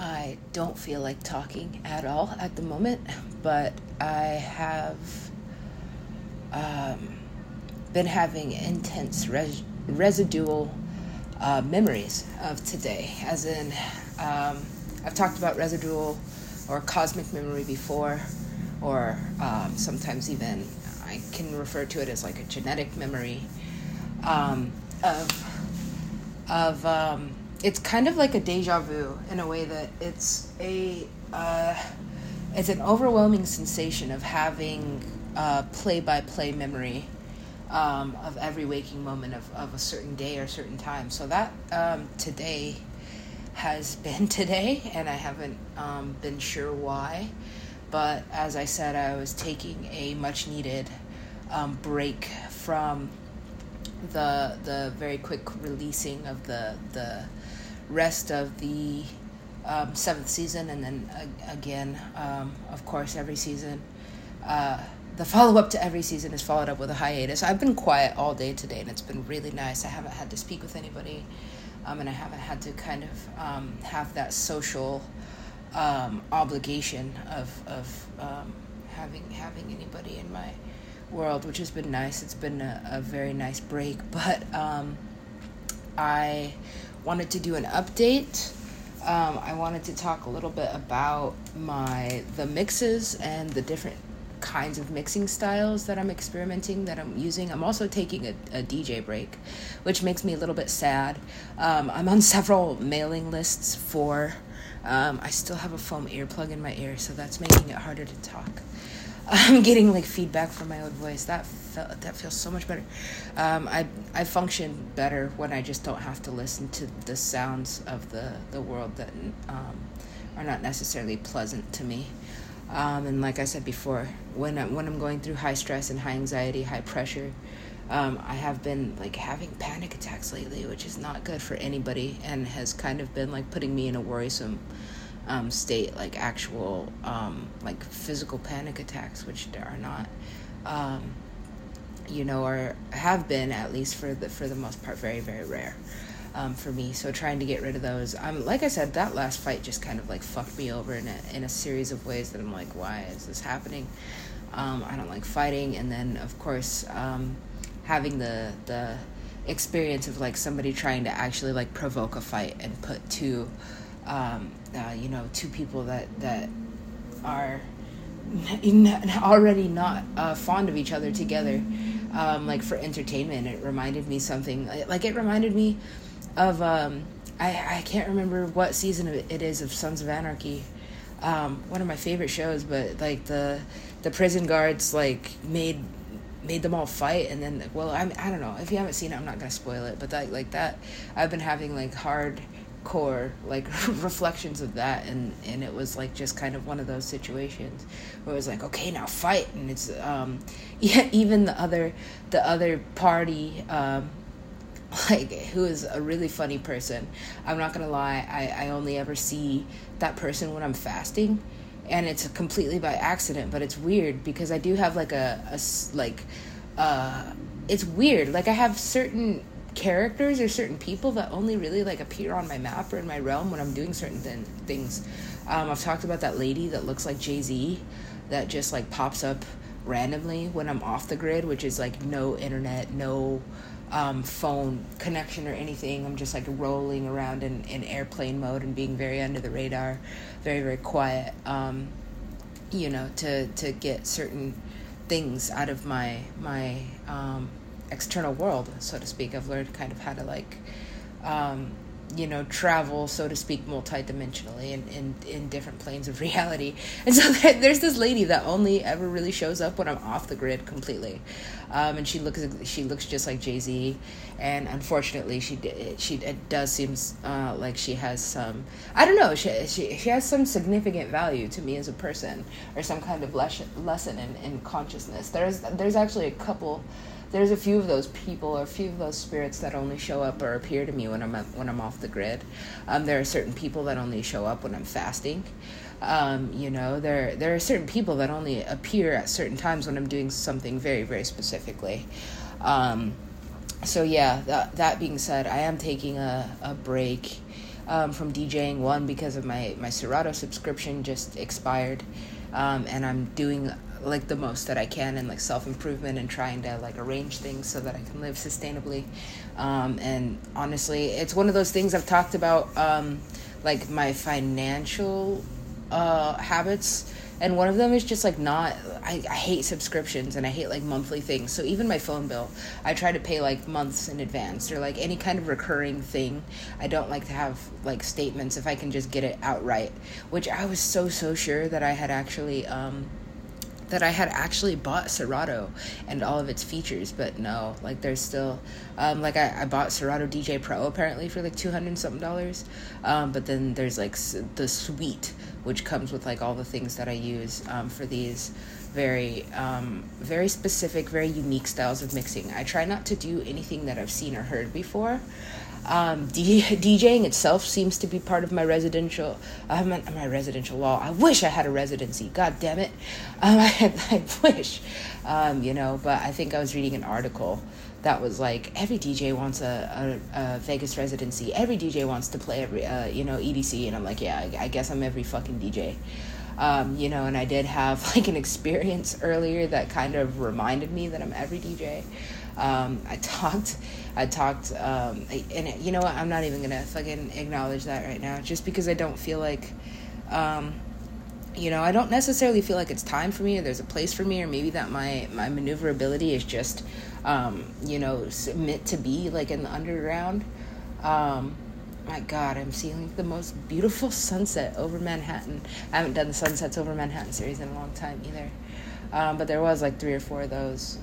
I don't feel like talking at all at the moment, but I have um, been having intense res- residual uh, memories of today, as in, um, I've talked about residual or cosmic memory before, or um, sometimes even I can refer to it as like a genetic memory um, of of um, it's kind of like a deja vu in a way that it's a uh, it's an overwhelming sensation of having a play by play memory um, of every waking moment of, of a certain day or certain time. So that um, today has been today, and I haven't um, been sure why. But as I said, I was taking a much needed um, break from the the very quick releasing of the the rest of the um, seventh season, and then uh, again, um, of course, every season. Uh, the follow up to every season is followed up with a hiatus. I've been quiet all day today, and it's been really nice. I haven't had to speak with anybody, um, and I haven't had to kind of um, have that social um, obligation of of um, having having anybody in my world, which has been nice. It's been a, a very nice break, but I wanted to do an update. Um, I wanted to talk a little bit about my the mixes and the different kinds of mixing styles that I'm experimenting that I'm using. I'm also taking a, a DJ break, which makes me a little bit sad. Um, I'm on several mailing lists for. Um, I still have a foam earplug in my ear, so that's making it harder to talk. I'm getting like feedback from my own voice. That felt that feels so much better. Um, I I function better when I just don't have to listen to the sounds of the the world that um, are not necessarily pleasant to me. Um, and like I said before, when I, when I'm going through high stress and high anxiety, high pressure, um, I have been like having panic attacks lately, which is not good for anybody, and has kind of been like putting me in a worrisome um, state, like actual um, like physical panic attacks, which are not, um, you know, or have been at least for the for the most part very very rare. Um, for me, so trying to get rid of those. Um, like I said, that last fight just kind of like fucked me over in a in a series of ways that I'm like, why is this happening? Um, I don't like fighting, and then of course um, having the the experience of like somebody trying to actually like provoke a fight and put two um, uh, you know, two people that that are already not uh, fond of each other together, um, like for entertainment. It reminded me something like it reminded me of um, I I can't remember what season it is of Sons of Anarchy. Um, one of my favorite shows, but like the the prison guards like made made them all fight and then well I'm, i don't know if you haven't seen it i'm not gonna spoil it but that like that i've been having like hard core like reflections of that. And and it was like just kind of one of those situations where it was like okay now fight. And it's um yeah even the other the other party um like who is a really funny person i'm not gonna lie i i only ever see that person when i'm fasting. And it's completely by accident but it's weird because i do have like a, a like uh it's weird. Like i have certain characters or certain people that only really like appear on my map or in my realm when I'm doing certain th- things. Um, I've talked about that lady that looks like Jay Z that just like pops up randomly when I'm off the grid, which is like no internet, no um, phone connection or anything. I'm just like rolling around in, in airplane mode and being very under the radar, very, very quiet, um, you know, to, to get certain things out of my, my, um, external world, so to speak. I've learned kind of how to like, um, you know, travel, so to speak, multidimensionally in, in, in different planes of reality. And so there's this lady that only ever really shows up when I'm off the grid completely. Um, and she looks she looks just like Jay Z, and unfortunately, she she it does seems uh, like she has some I don't know she, she she has some significant value to me as a person or some kind of lesson lesson in, in consciousness. There's there's actually a couple there's a few of those people or a few of those spirits that only show up or appear to me when I'm when I'm off the grid. Um, there are certain people that only show up when I'm fasting. Um, you know, there there are certain people that only appear at certain times when I'm doing something very very specifically. Um, so yeah, that that being said, I am taking a a break. um, from DJing. One because of my my Serato subscription just expired, um, and I'm doing like the most that I can and like self improvement and trying to like arrange things so that I can live sustainably. Um, and honestly, it's one of those things I've talked about, um, like my financial uh, habits. And one of them is just like not I, I hate subscriptions and i hate like monthly things. So even my phone bill i try to pay like months in advance or like any kind of recurring thing. I don't like to have like statements if i can just get it outright which i was so so sure that i had actually um that I had actually bought Serato and all of its features, but no, like there's still, um, like I, I bought Serato DJ Pro apparently for like 200 something dollars, um, but then there's like the suite, which comes with like all the things that I use um, for these very um, very specific very unique styles of mixing. I try not to do anything that i've seen or heard before um, D- DJing itself seems to be part of my residential. Uh, my, my residential law. I wish I had a residency. God damn it! Um, I, I wish, um, you know. But I think I was reading an article that was like every DJ wants a, a, a Vegas residency. Every DJ wants to play every uh, you know EDC, and I'm like, yeah, I, I guess I'm every fucking DJ. Um, you know, and I did have like an experience earlier that kind of reminded me that I'm every DJ. Um, I talked, I talked, um, and you know what? I'm not even gonna fucking acknowledge that right now, just because I don't feel like, um, you know, I don't necessarily feel like it's time for me, or there's a place for me, or maybe that my my maneuverability is just, um, you know, meant to be like in the underground. Um, my God, I'm seeing the most beautiful sunset over Manhattan. I haven't done the sunsets over Manhattan series in a long time either, um, but there was like three or four of those.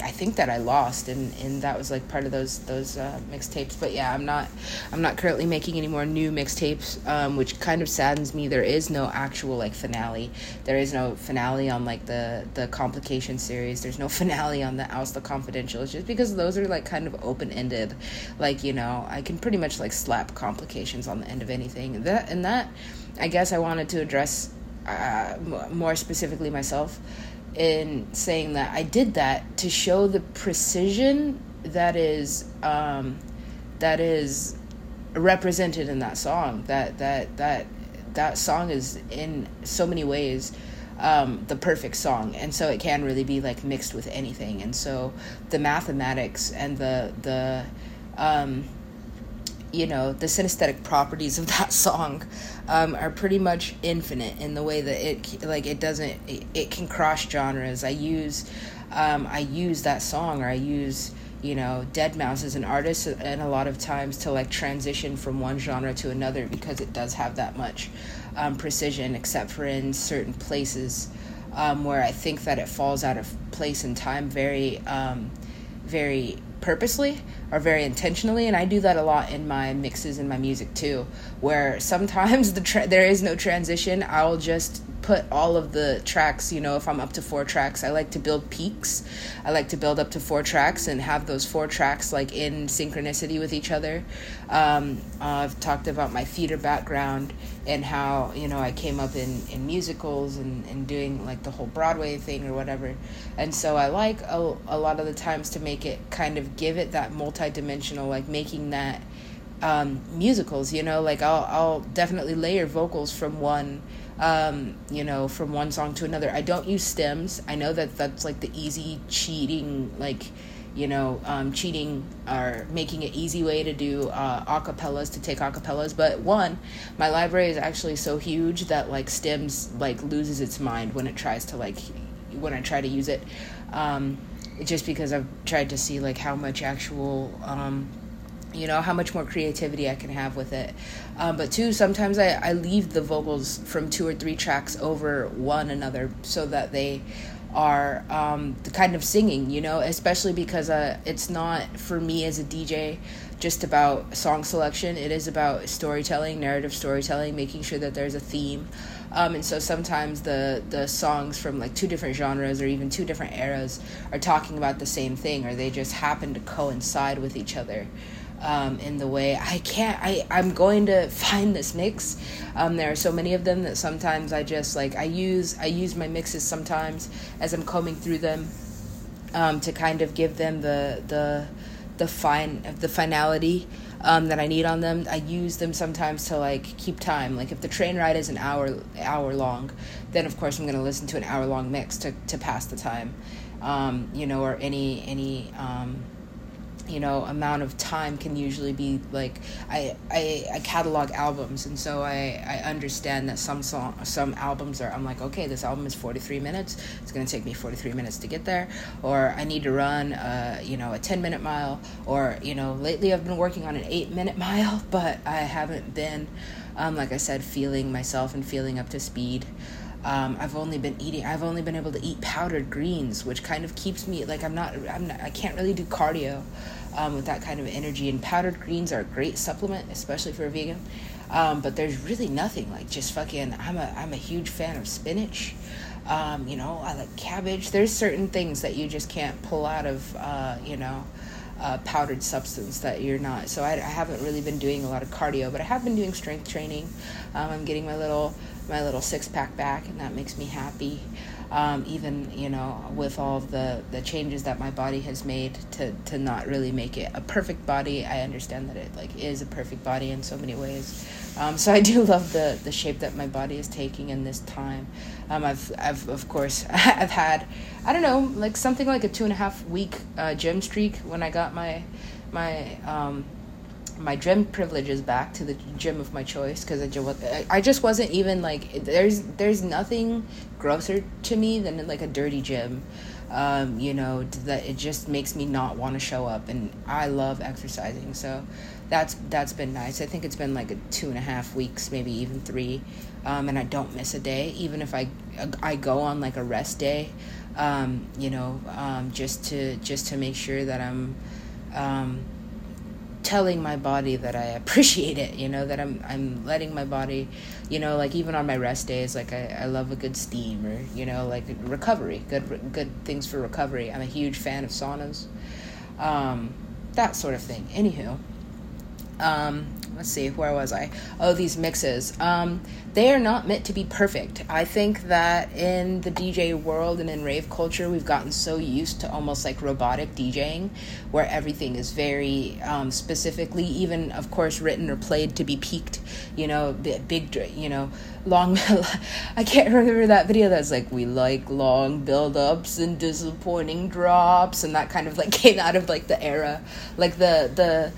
I think that I lost, and, and that was like part of those those uh, mixtapes. But yeah, I'm not I'm not currently making any more new mixtapes, um, which kind of saddens me. There is no actual like finale. There is no finale on like the the complication series. There's no finale on the Oust the Confidential. It's just because those are like kind of open ended. Like you know, I can pretty much like slap complications on the end of anything. That and that, I guess I wanted to address uh, more specifically myself in saying that I did that to show the precision that is um, that is represented in that song. That that that that song is in so many ways um, the perfect song, and so it can really be like mixed with anything. And so the mathematics and the the um, you know the synesthetic properties of that song um, are pretty much infinite in the way that it like it doesn't it, it can cross genres. I use um, i use that song or i use you know deadmau5 as an artist and a lot of times to like transition from one genre to another because it does have that much um, precision except for in certain places um, where i think that it falls out of place and time very um, very purposely or very intentionally and i do that a lot in my mixes in my music too where sometimes the tra- there is no transition i'll just put all of the tracks, you know, if I'm up to four tracks, I like to build peaks. I like to build up to four tracks and have those four tracks like in synchronicity with each other. Um, I've talked about my theater background and how, you know, I came up in, in musicals and, and doing like the whole Broadway thing or whatever. And so I like a, a lot of the times to make it kind of give it that multi-dimensional, like making that um, musicals, you know, like I'll, I'll definitely layer vocals from one um, you know, from one song to another. I don't use stems. I know that that's like the easy cheating, like, you know, um, cheating or making it easy way to do uh, acapellas to take acapellas. But one, my library is actually so huge that like stems like loses its mind when it tries to like when I try to use it. Um, just because I've tried to see like how much actual um, you know how much more creativity i can have with it. Um, but two sometimes I, I leave the vocals from two or three tracks over one another so that they are um, the kind of singing you know especially because uh, it's not for me as a dj just about song selection. It is about storytelling narrative storytelling making sure that there's a theme um, and so sometimes the the songs from like two different genres or even two different eras are talking about the same thing or they just happen to coincide with each other um, in the way I can't. I I'm going to find this mix. Um, there are so many of them that sometimes I just like I use I use my mixes sometimes as I'm combing through them um, to kind of give them the the the fine the finality um, that I need on them. I use them sometimes to like keep time. Like if the train ride is an hour hour long, then of course I'm going to listen to an hour long mix to to pass the time. Um, you know, or any any um, you know amount of time can usually be like I, I I catalog albums. And so I I understand that some song some albums are I'm like okay this album is 43 minutes. It's going to take me 43 minutes to get there. Or I need to run uh you know a 10 minute mile. Or you know lately I've been working on an 8 minute mile but I haven't been um like I said feeling myself and feeling up to speed um, I've only been eating. I've only been able to eat powdered greens, which kind of keeps me like I'm not. I'm not. I can't really do cardio um, with that kind of energy. And powdered greens are a great supplement, especially for a vegan. Um, but there's really nothing like just fucking. I'm a I'm a huge fan of spinach. Um, you know, I like cabbage. There's certain things that you just can't pull out of. Uh, you know. Uh, powdered substance that you're not. So I, I, haven't really been doing a lot of cardio, but I have been doing strength training. Um, I'm getting my little my little six pack back, and that makes me happy. Um, even you know with all the the changes that my body has made to to not really make it a perfect body, I understand that it like is a perfect body in so many ways. Um, so I do love the the shape that my body is taking in this time. Um, I've I've of course I've had I don't know like something like a two and a half week uh, gym streak when I got my my um, my gym privileges back to the gym of my choice because I, I just wasn't even like there's there's nothing grosser to me than like a dirty gym. Um, you know that it just makes me not want to show up and i love exercising so that's that's been nice. I think it's been like a two and a half weeks maybe even three um, and i don't miss a day. Even if i i go on like a rest day um, you know um, just to just to make sure that i'm um, telling my body that I appreciate it, you know, that I'm I'm letting my body, you know, like even on my rest days, like I, I love a good steam or, you know, like recovery, good good things for recovery. I'm a huge fan of saunas. Um, that sort of thing. Anywho, um, let's see, where was I? Oh, these mixes. Um, they are not meant to be perfect. I think that in the DJ world and in rave culture, we've gotten so used to almost like robotic DJing, where everything is very um, specifically, even of course, written or played to be peaked. You know, big, you know, long. I can't remember that video that's like, we like long build ups and disappointing drops, and that kind of like came out of like the era, like the, the,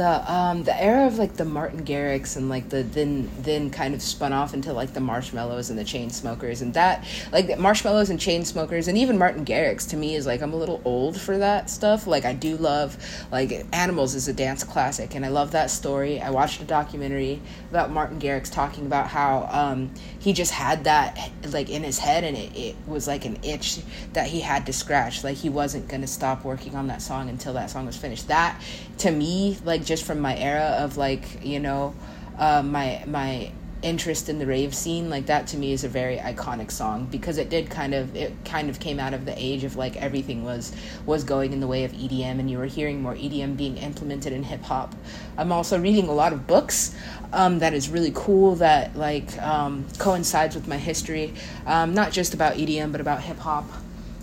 the um the era of like the Martin Garrix and like the then then kind of spun off into like the Marshmellos and the Chainsmokers and that like the Marshmellos and Chainsmokers and even Martin Garrix to me is like I'm a little old for that stuff. Like I do love like Animals is a dance classic and I love that story. I watched a documentary about Martin Garrix talking about how um he just had that like in his head and it, it was like an itch that he had to scratch. Like he wasn't gonna stop working on that song until that song was finished. That to me like just from my era of like you know uh, my my interest in the rave scene like that to me is a very iconic song because it did kind of it kind of came out of the age of like everything was was going in the way of EDM and you were hearing more EDM being implemented in hip hop. I'm also reading a lot of books um, that is really cool that like um, coincides with my history, um, not just about EDM but about hip hop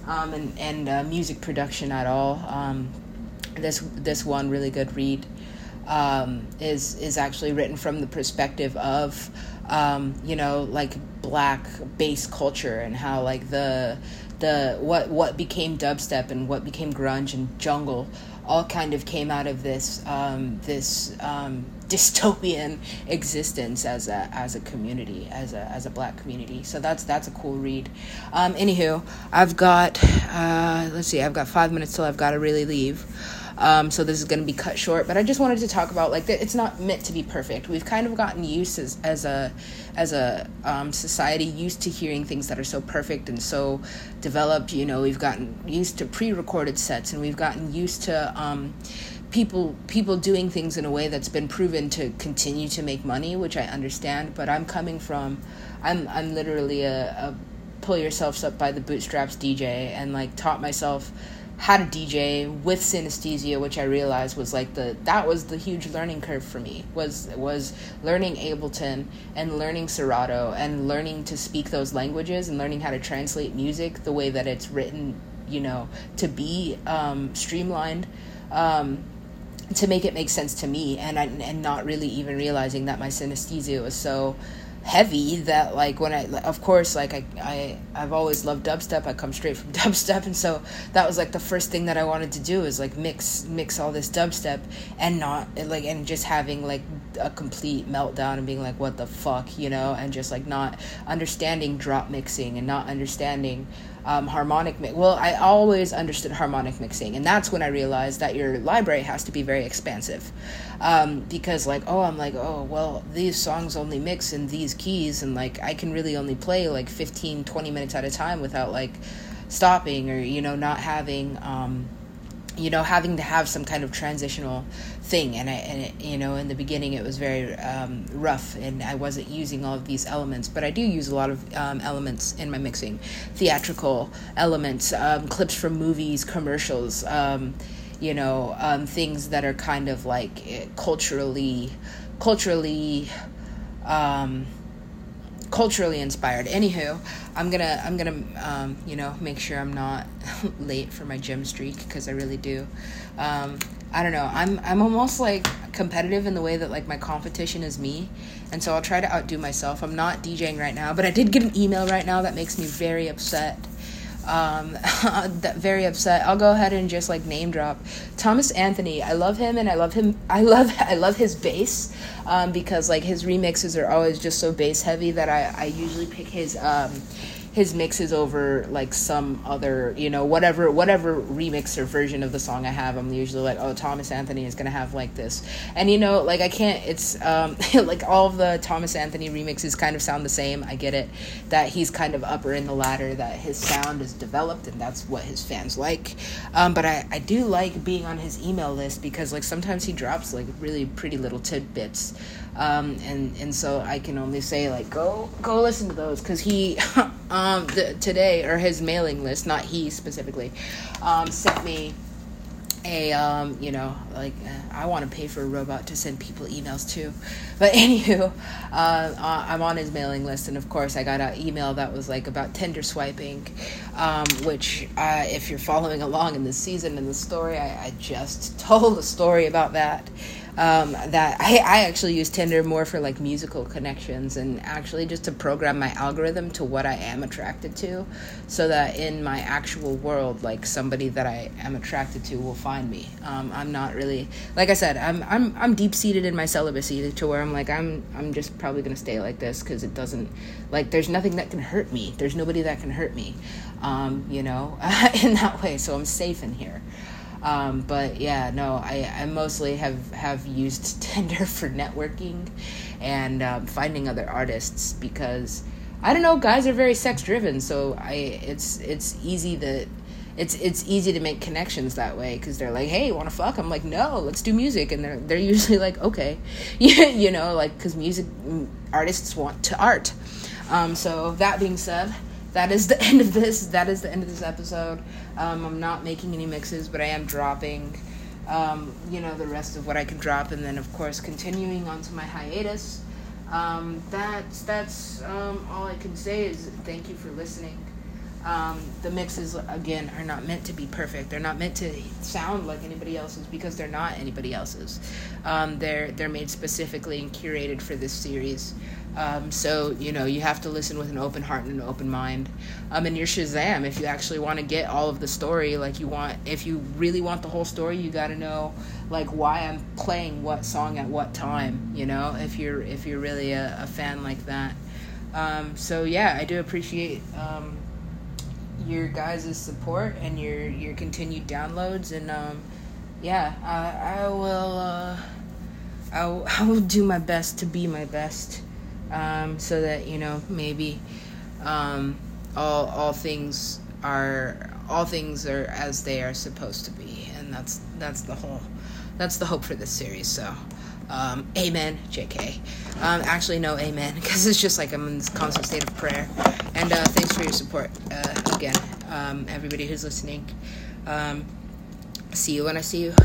um, and and uh, music production at all. Um, this this one really good read um, is is actually written from the perspective of um, you know like black bass culture and how like the the what what became dubstep and what became grunge and jungle all kind of came out of this um, this um, dystopian existence as a as a community as a as a black community. So that's that's a cool read. Um, anywho I've got uh, let's see I've got five minutes till I've got to really leave um, so this is going to be cut short, but I just wanted to talk about like it's not meant to be perfect. We've kind of gotten used as, as a as a um, society used to hearing things that are so perfect and so developed. You know, we've gotten used to pre-recorded sets, and we've gotten used to. Um, people people doing things in a way that's been proven to continue to make money, which I understand. But I'm coming from, I'm I'm literally a, a pull yourselves up by the bootstraps DJ, and like taught myself how to DJ with synesthesia, which I realized was like the that was the huge learning curve for me was was learning Ableton and learning Serato and learning to speak those languages and learning how to translate music the way that it's written, you know, to be um, streamlined. Um, to make it make sense to me and I, and not really even realizing that my synesthesia was so heavy that like when I of course like I, I I've always loved dubstep. I come straight from dubstep. And so that was like the first thing that I wanted to do is like mix mix all this dubstep and not like and just having like a complete meltdown and being like what the fuck you know and just like not understanding drop mixing and not understanding um, harmonic mix. Well, I always understood harmonic mixing, and that's when I realized that your library has to be very expansive. Um, because, like, oh, I'm like, oh, well, these songs only mix in these keys, and like, I can really only play like 15, 20 minutes at a time without like stopping or, you know, not having. Um, you know having to have some kind of transitional thing. And i and it, you know in the beginning it was very um, rough and i wasn't using all of these elements. But i do use a lot of um, elements in my mixing. Theatrical elements um, clips from movies commercials um, you know um, things that are kind of like eh, culturally culturally um, culturally inspired. Anywho, I'm gonna I'm gonna um, you know make sure I'm not late for my gym streak because I really do. Um, I don't know. I'm I'm almost like competitive in the way that like my competition is me, and so I'll try to outdo myself. I'm not DJing right now, but I did get an email right now that makes me very upset um, very upset. I'll go ahead and just like name drop Thomas Anthony. I love him, and I love him. I love I love his bass um, because like his remixes are always just so bass heavy that I I usually pick his um, his mixes over like some other you know whatever whatever remix or version of the song i have i'm usually like oh thomas anthony is gonna have like this. And you know like i can't it's um like all of the thomas anthony remixes kind of sound the same. I get it that he's kind of upper in the ladder that his sound is developed and that's what his fans like. Um but i i do like being on his email list because like sometimes he drops like really pretty little tidbits um, and and so I can only say like go go listen to those because he um, th- today or his mailing list, not he specifically, um, sent me a um, you know like uh, I want to pay for a robot to send people emails too, but anywho, uh, uh, I'm on his mailing list, and of course I got an email that was like about Tinder swiping, um, which uh, if you're following along in the season in the story, I, I just told a story about that um, that I, I actually use Tinder more for like musical connections and actually just to program my algorithm to what I am attracted to so that in my actual world, like somebody that I am attracted to will find me. Um, I'm not really, like I said, I'm, I'm, I'm deep seated in my celibacy to where I'm like, I'm, I'm just probably going to stay like this because it doesn't, like, there's nothing that can hurt me. There's nobody that can hurt me, um, you know, in that way. So I'm safe in here. Um, but yeah, no, I, I mostly have, have used Tinder for networking and um, finding other artists because I don't know, guys are very sex driven, so I it's it's easy that it's it's easy to make connections that way because they're like, hey, want to fuck? I'm like, no, let's do music, and they're they're usually like, okay, you know, like because music mm, artists want to art. Um, so that being said, that is the end of this. That is the end of this episode. Um, I'm not making any mixes, but I am dropping, um, you know, the rest of what I can drop, and then of course continuing on to my hiatus. Um, that's that's um, all I can say is thank you for listening. Um, the mixes again are not meant to be perfect. They're not meant to sound like anybody else's because they're not anybody else's. Um, they're they're made specifically and curated for this series. Um, so you know you have to listen with an open heart and an open mind. Um, and your Shazam, if you actually want to get all of the story, like you want, if you really want the whole story, you got to know like why I'm playing what song at what time. You know, if you're if you're really a, a fan like that. Um, so yeah, I do appreciate um, your guys' support and your your continued downloads and um, yeah, I, I will. Uh, I, I will do my best to be my best um, so that you know maybe um, all all things are all things are as they are supposed to be, and that's that's the whole that's the hope for this series. So. Um, amen, JK. Um, actually, no, amen, because it's just like I'm in this constant state of prayer. And uh, thanks for your support uh, again, um, everybody who's listening. Um, see you when I see you.